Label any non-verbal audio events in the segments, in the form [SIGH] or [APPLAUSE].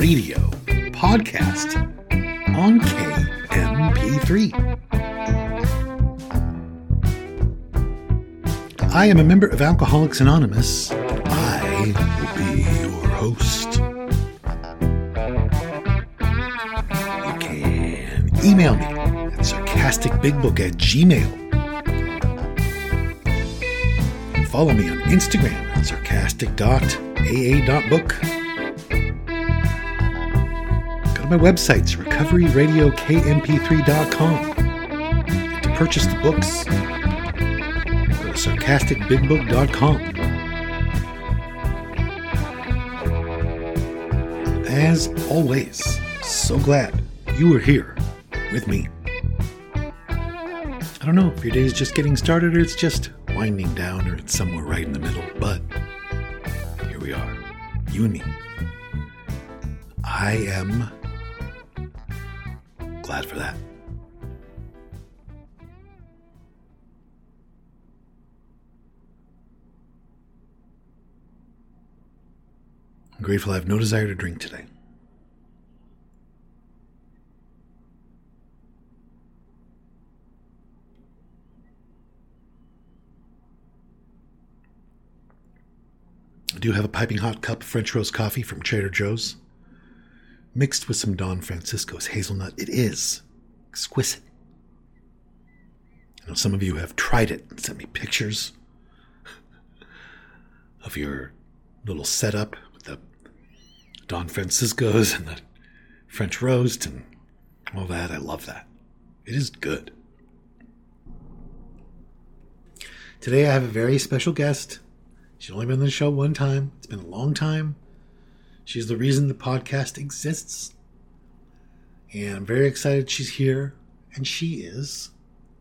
Radio podcast on KMP3. I am a member of Alcoholics Anonymous. I will be your host. You can email me at sarcasticbigbook at gmail. Follow me on Instagram at sarcastic.aa.book. My websites, recoveryradiokmp3.com. To purchase the books, go to sarcasticbigbook.com. As always, so glad you are here with me. I don't know if your day is just getting started or it's just winding down or it's somewhere right in the middle, but here we are, you and me. I am glad for that. I'm grateful I have no desire to drink today. I do have a piping hot cup of French roast coffee from Trader Joe's, mixed with some Don Francisco's hazelnut. It is exquisite. I know some of you have tried it and sent me pictures [LAUGHS] of your little setup with the Don Francisco's and the French roast and all that. I love that. It is good. Today I have a very special guest. She's only been on the show one time. It's been a long time. She's the reason the podcast exists. And I'm very excited she's here. And she is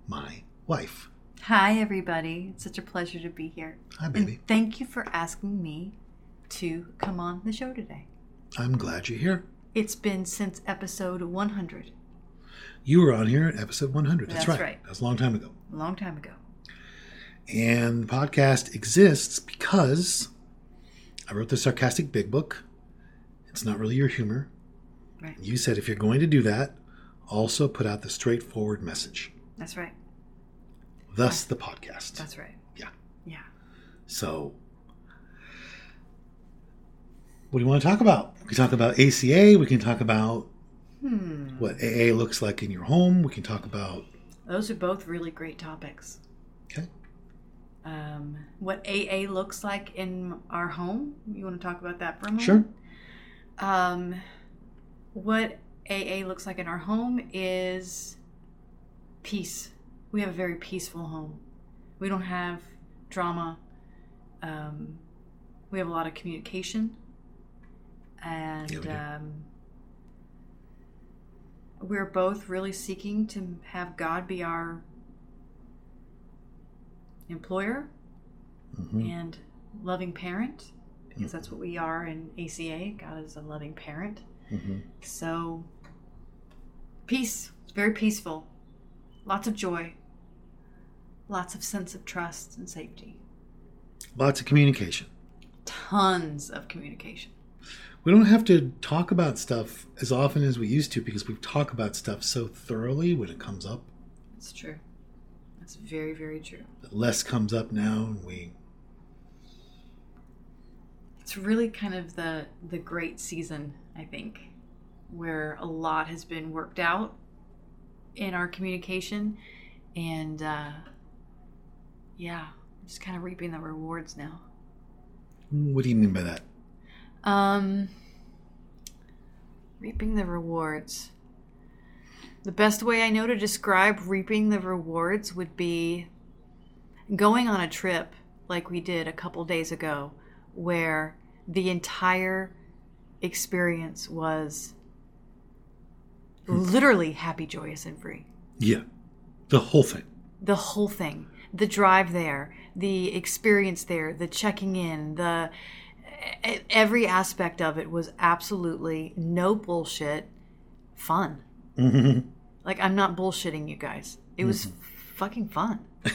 my wife. Hi, everybody. It's such a pleasure to be here. Hi, baby. And thank you for asking me to come on the show today. I'm glad you're here. It's been since episode 100, You were on here at episode 100. That's, That's right. right. That was a long time ago. a long time ago. And the podcast exists because I wrote the sarcastic big book. It's not really your humor. Right. You said if you're going to do that, also put out the straightforward message. That's right. Thus the podcast. That's right. Yeah. Yeah. So, what do you want to talk about? We can talk about ACA. We can talk about Hmm. what AA looks like in your home. We can talk about Those are both really great topics. okay. Um, what AA looks like in our home. You want to talk about that for a moment? Sure. Um, what AA looks like in our home is peace. We have a very peaceful home. We don't have drama. Um, we have a lot of communication, and Yeah, um, we're both really seeking to have God be our employer Mhm. and loving parent because that's what we are in ACA. God is a loving parent. Mhm. So, peace. It's very peaceful. Lots of joy. Lots of sense of trust and safety. Lots of communication. Tons of communication. We don't have to talk about stuff as often as we used to because we talk about stuff so thoroughly when it comes up. It's true. That's very, very true. But less comes up now, and we It's really kind of the the great season, I think, where a lot has been worked out in our communication, and uh, yeah, just kind of reaping the rewards now. What do you mean by that? Um, reaping the rewards. The best way I know to describe reaping the rewards would be going on a trip like we did a couple days ago, where the entire experience was literally happy, joyous, and free. Yeah. The whole thing. The whole thing, the drive there, the experience there, the checking in, the every aspect of it was absolutely no bullshit, fun. Mm-hmm. Like I'm not bullshitting you guys. It was fucking fun. [LAUGHS]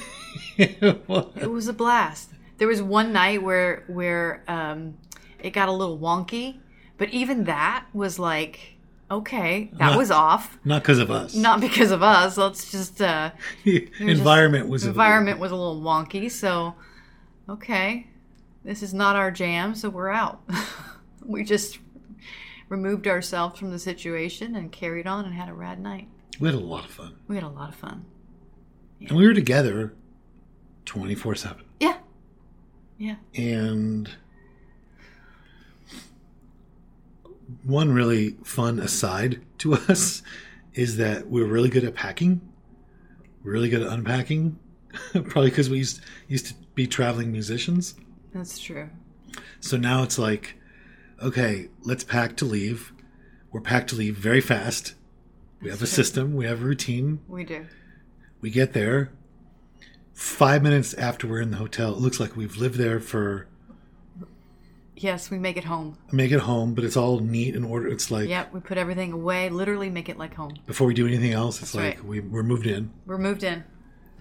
It was a blast. There was one night where where um, it got a little wonky, but even that was like, okay, that Not- was off. Not because of us. Not because of us. Let's just uh, [LAUGHS] environment was a little- environment was a little wonky. So, okay, this is not our jam, so we're out. [LAUGHS] we just removed ourselves from the situation and carried on and had a rad night. We had a lot of fun, We had a lot of fun. and we were together twenty four seven. Yeah, yeah. And one really fun aside to [LAUGHS] us is that we're really good at packing. Really good at unpacking, [LAUGHS] probably because we used used to be traveling musicians. That's true. So now it's like, okay, let's pack to leave. We're packed to leave very fast. We have a system. We have a routine. We do. We get there. Five minutes after we're in the hotel, it looks like we've lived there for Yes, we make it home. make it home, but it's all neat and order. It's like Yep, we put everything away. Literally make it like home. before we do anything else, it's That's like right. we, we're moved in, We're moved in.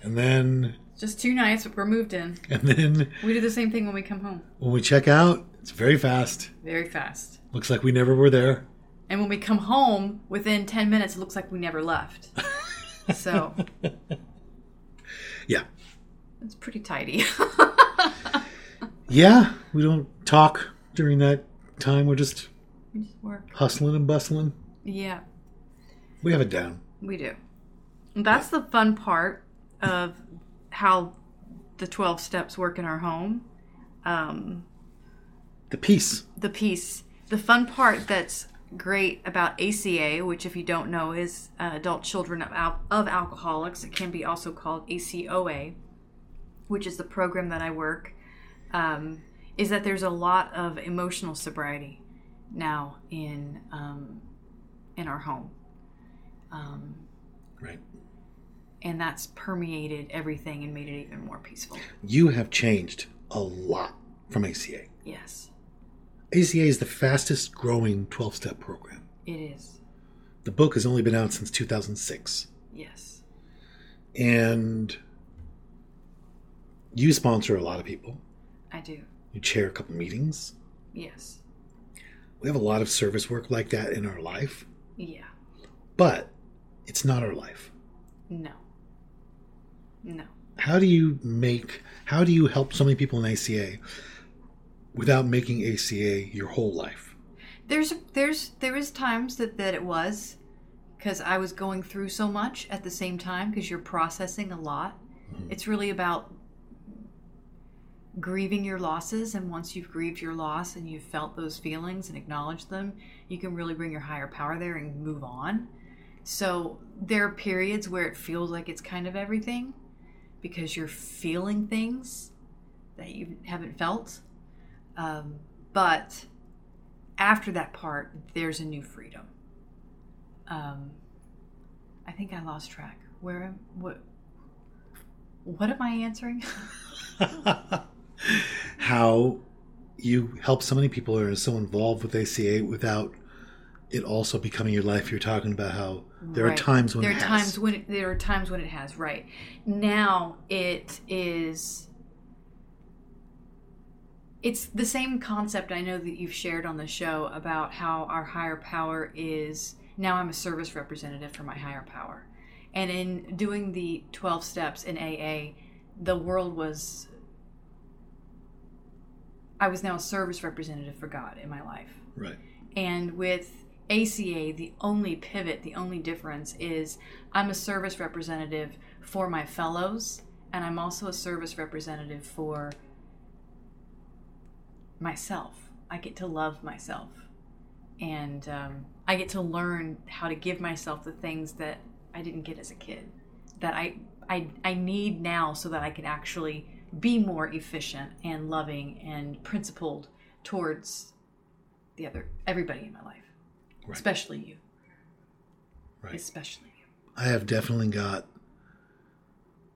and then Just two nights, but we're moved in. [LAUGHS] and then We do the same thing when we come home. when we check out, it's very fast. Very fast. Looks like we never were there. And when we come home, within 10 minutes, it looks like we never left. [LAUGHS] So Yeah, it's pretty tidy. [LAUGHS] yeah. We don't talk during that time. We're just we just work. hustling and bustling. Yeah, We have it down. we do. That's the fun part of how the 12 steps work in our home. Um, The peace. the piece. The fun part that's great about ACA, which, if you don't know, is uh, Adult Children of, Al- of Alcoholics. It can be also called ACOA, which is the program that I work. Um, is that there's a lot of emotional sobriety now in um, in our home, um, Right. and that's permeated everything and made it even more peaceful. You have changed a lot from ACA. Yes, ACA is the fastest growing 12 step program. it is. The book has only been out since 2006. Yes, And you sponsor a lot of people. I do. You chair a couple meetings. Yes, We have a lot of service work like that in our life, yeah. but it's not our life. No. No. How do you make, how do you help so many people in ACA without making ACA your whole life? There's there's there is times that that it was because I was going through so much at the same time because you're processing a lot. Mm-hmm. It's really about grieving your losses and once you've grieved your loss and you've felt those feelings and acknowledged them, you can really bring your higher power there and move on. So there are periods where it feels like it's kind of everything because you're feeling things that you haven't felt. Um, but after that part, there's a new freedom. Um, I think I lost track. Where am what? What am I answering? [LAUGHS] how you help so many people who are so involved with ACA without it also becoming your life. You're talking about how there are times when there it are has. times when it, there are times when it has right now it is it's the same concept i know that you've shared on the show about how our higher power is now i'm a service representative for my higher power and in doing the 12 steps in aa the world was i was now a service representative for god in my life right. and with ACA, the only pivot, the only difference is I'm a service representative for my fellows, and I'm also a service representative for myself. I get to love myself, and um, I get to learn how to give myself the things that I didn't get as a kid, that I I, I need now so that I can actually be more efficient and loving and principled towards the other everybody in my life, Right. especially you, Right. especially you. I have definitely got.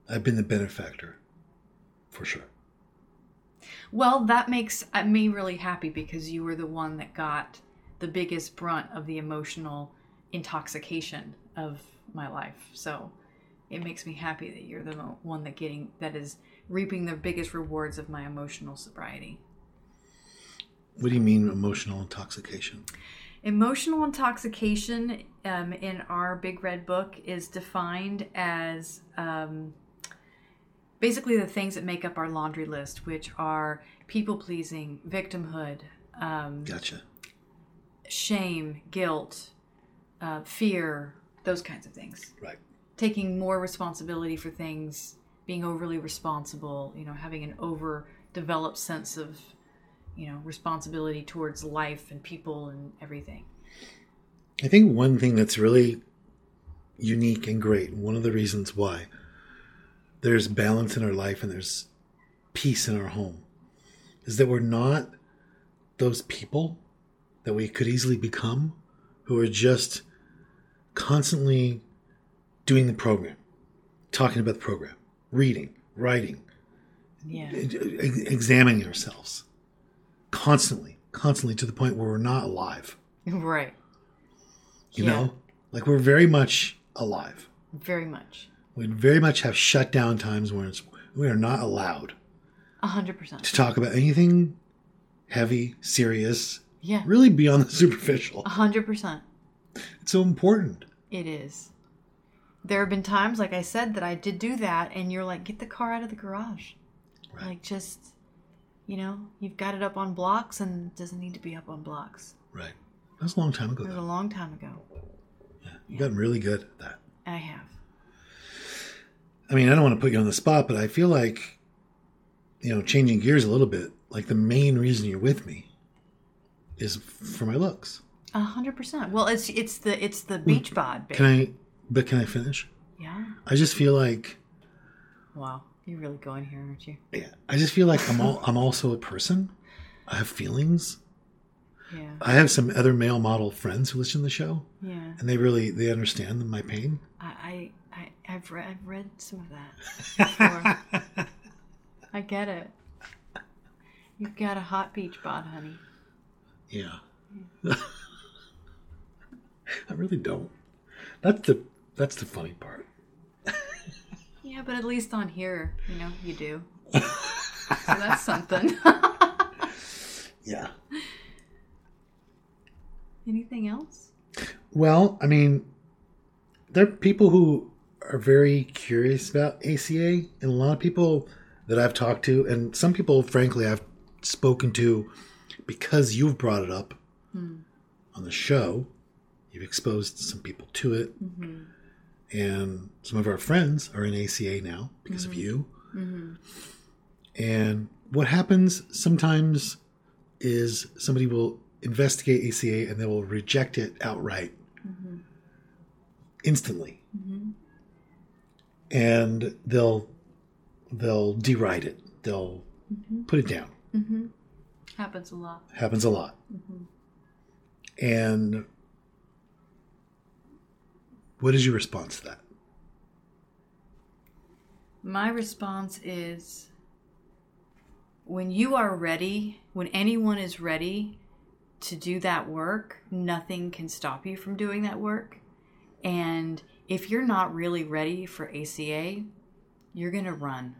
I've been the benefactor, for sure. Well, that makes uh, me really happy because you were the one that got the biggest brunt of the emotional intoxication of my life. So it makes me happy that you're the one that getting that is reaping the biggest rewards of my emotional sobriety. What do you mean emotional intoxication? Emotional intoxication um, in our Big Red Book is defined as um, basically the things that make up our laundry list, which are people pleasing, victimhood, um, Gotcha. shame, guilt, uh, fear, those kinds of things. Right. Taking more responsibility for things, being overly responsible, you know, having an overdeveloped sense of, you know, responsibility towards life and people and everything. I think one thing that's really unique and great, one of the reasons why there's balance in our life and there's peace in our home, is that we're not those people that we could easily become who are just constantly doing the program, talking about the program, reading, writing, Yeah. ex- examining ourselves constantly, constantly to the point where we're not alive. [LAUGHS] Right. You Yeah. know, like we're very much alive. Very much. We very much have shut down times when it's, we are not allowed A hundred percent. to talk about anything heavy, serious, Yeah. really beyond the [LAUGHS] superficial. A hundred percent. It's so important. It is. There have been times, like I said, that I did do that, and you're like, get the car out of the garage. Right. Like, just, you know, you've got it up on blocks and it doesn't need to be up on blocks. Right. That's a long time ago, It was a long time ago. Yeah. You got really good at that. I have. I mean, I don't want to put you on the spot, but I feel like, you know, changing gears a little bit, like the main reason you're with me is for my looks. A hundred percent. Well, it's it's the it's the beach bod, babe. Can I, but can I finish? Yeah. I just feel like Wow. You're really going here, aren't you? Yeah, I just feel like I'm all, I'm also a person. I have feelings. Yeah. I have some other male model friends who listen to the show, Yeah. and they really they understand my pain. I I, I I've read I've read some of that before. [LAUGHS] I get it. You've got a hot beach bod, honey. Yeah, [LAUGHS] I really don't. That's the that's the funny part. Yeah, but at least on here, you know, you do. [LAUGHS] so that's something. [LAUGHS] Yeah. Anything else? Well, I mean, there are people who are very curious about ACA, and a lot of people that I've talked to, and some people, frankly, I've spoken to because you've brought it up hmm. on the show. You've exposed some people to it, mm-hmm. And some of our friends are in ACA now because of mm-hmm. you. Mm-hmm. And what happens sometimes is somebody will investigate ACA and they will reject it outright mm-hmm. instantly. And they'll they'll deride it. They'll put it down. Happens a lot. happens a lot. And what is your response to that My response is when you are ready, when anyone is ready to do that work, nothing can stop you from doing that work. And if you're not really ready for ACA, you're going to run.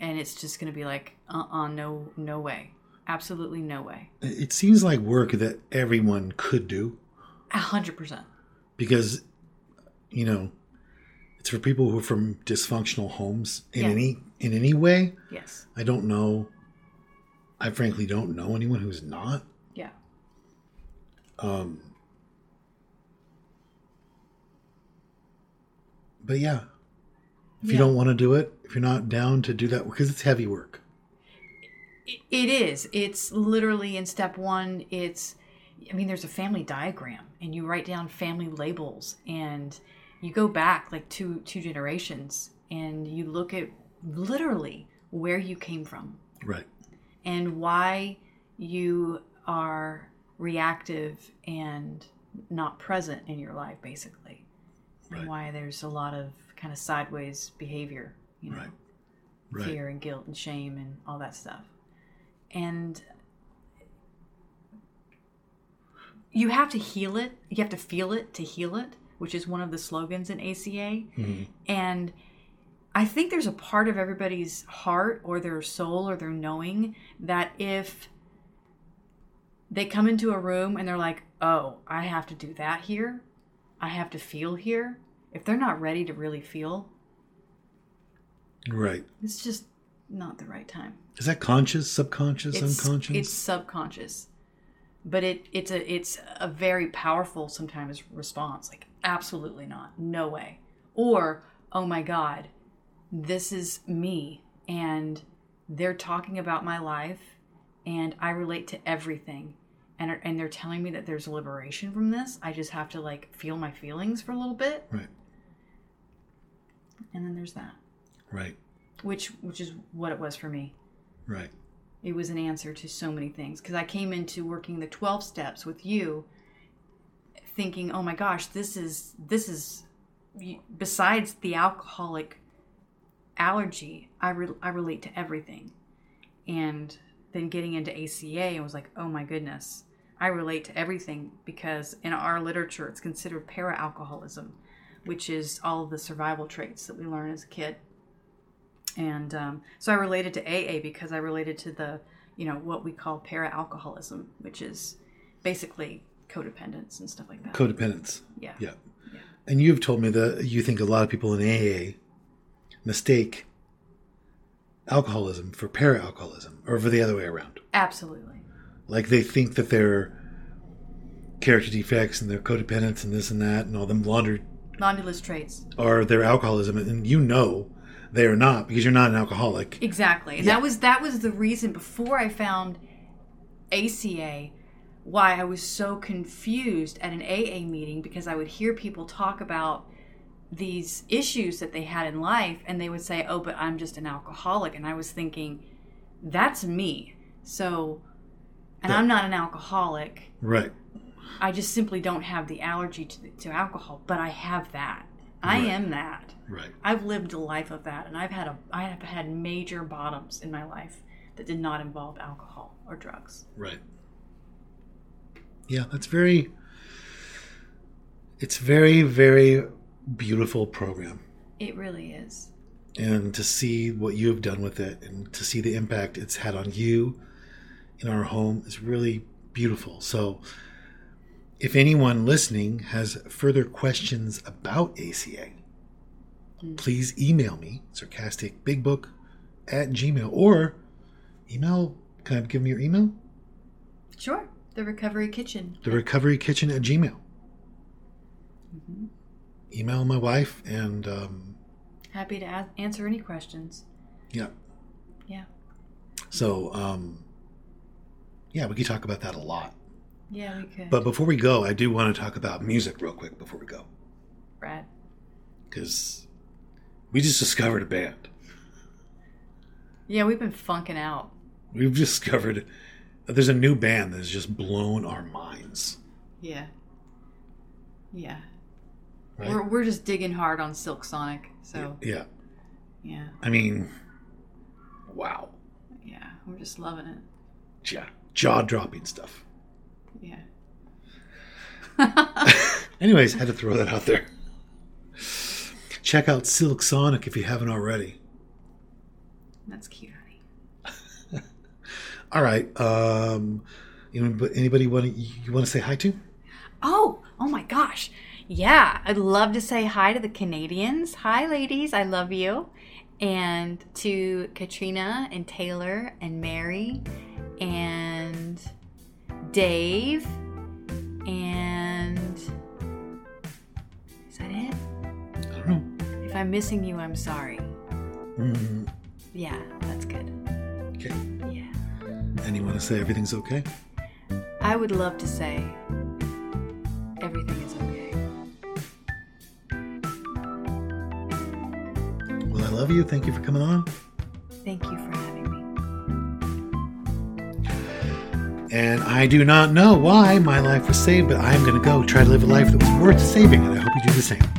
And it's just going to be like, uh-uh, no no way. Absolutely no way. it seems like work that everyone could do A 100%. because you know it's for people who are from dysfunctional homes in Yeah. any in any way Yes. i don't know i frankly don't know anyone who's not Yeah. um but yeah if you don't want to do it if you're not down to do that because it's heavy work It- It is. It's literally in step one. It's, I mean, there's a family diagram, and you write down family labels, and you go back like two two generations, and you look at literally where you came from right and why you are reactive and not present in your life, basically. Right. And why there's a lot of kind of sideways behavior, you know, Right. Right. fear and guilt and shame and all that stuff. And you have to heal it. You have to feel it to heal it, which is one of the slogans in ACA. Mhm. And I think there's a part of everybody's heart or their soul or their knowing that if they come into a room and they're like, oh, I have to do that here, I have to feel here, if they're not ready to really feel, Right. it's just not the right time. Is that conscious, subconscious, It's, unconscious? it's subconscious. But it, it's a it's a very powerful sometimes response. Like absolutely not, no way. Or oh my god, this is me, and they're talking about my life, and I relate to everything, and are- and they're telling me that there's liberation from this. I just have to like feel my feelings for a little bit, Right. and then there's that, Right. which which is what it was for me. Right. it was an answer to so many things because I came into working the 12 steps with you thinking oh my gosh this is this is besides the alcoholic allergy I re- I relate to everything. And then getting into ACA I was like oh my goodness I relate to everything because in our literature it's considered para-alcoholism which is all of the survival traits that we learn as a kid. And um, so I related to AA because I related to the, you know, what we call para alcoholism, which is basically codependence and stuff like that. Codependence. yeah. Yeah. And you've told me that you think a lot of people in AA mistake alcoholism for para alcoholism or for the other way around. Absolutely. Like they think that their character defects and their codependence and this and that and all them laundered Non-delist traits. are their alcoholism and you know they are not because you're not an alcoholic. Exactly. And Yeah. that was that was the reason before I found ACA why I was so confused at an AA meeting because I would hear people talk about these issues that they had in life and they would say, "Oh, but I'm just an alcoholic." And I was thinking, "That's me." So and Yeah. I'm not an alcoholic. Right. I just simply don't have the allergy to, to alcohol, but I have that. I Right. am that. Right. I've lived a life of that, and I've had a I have had major bottoms in my life that did not involve alcohol or drugs. Right. Yeah, that's very it's very very beautiful program. It really is. And to see what you have done with it and to see the impact it's had on you in our home is really beautiful. So if anyone listening has further questions about ACA, Mm. please email me, sarcasticbigbook at gmail, or email, can I give me your email? Sure, the recovery kitchen. The recovery kitchen at gmail. Mhm. Email my wife and um, Happy to a- answer any questions. yeah. Yeah, So um, yeah, we could talk about that a lot. yeah, we could. But before we go, I do want to talk about music real quick before we go. Brad, because we just discovered a band. yeah, we've been funking out. We've discovered there's a new band that has just blown our minds. Yeah, yeah. Right? We're we're just digging hard on Silk Sonic. So yeah. yeah, I mean, wow. yeah, we're just loving it. Yeah. Jaw dropping stuff. Yeah. [LAUGHS] [LAUGHS] Anyways, had to throw that out there. Check out Silk Sonic if you haven't already. That's cute. All right. Um, you know, but anybody want you want to say hi to? Oh, oh my gosh. Yeah, I'd love to say hi to the Canadians. Hi, ladies. I love you. And to Katrina and Taylor and Mary and Dave and. Is that it? I don't know. If I'm missing you, I'm sorry. Mm, Yeah, that's good. okay. And you want to say everything's okay? I would love to say everything is okay. Well, I love you. Thank you for coming on. Thank you for having me. And I do not know why my life was saved, but I'm going to go try to live a life that was worth saving, and I hope you do the same.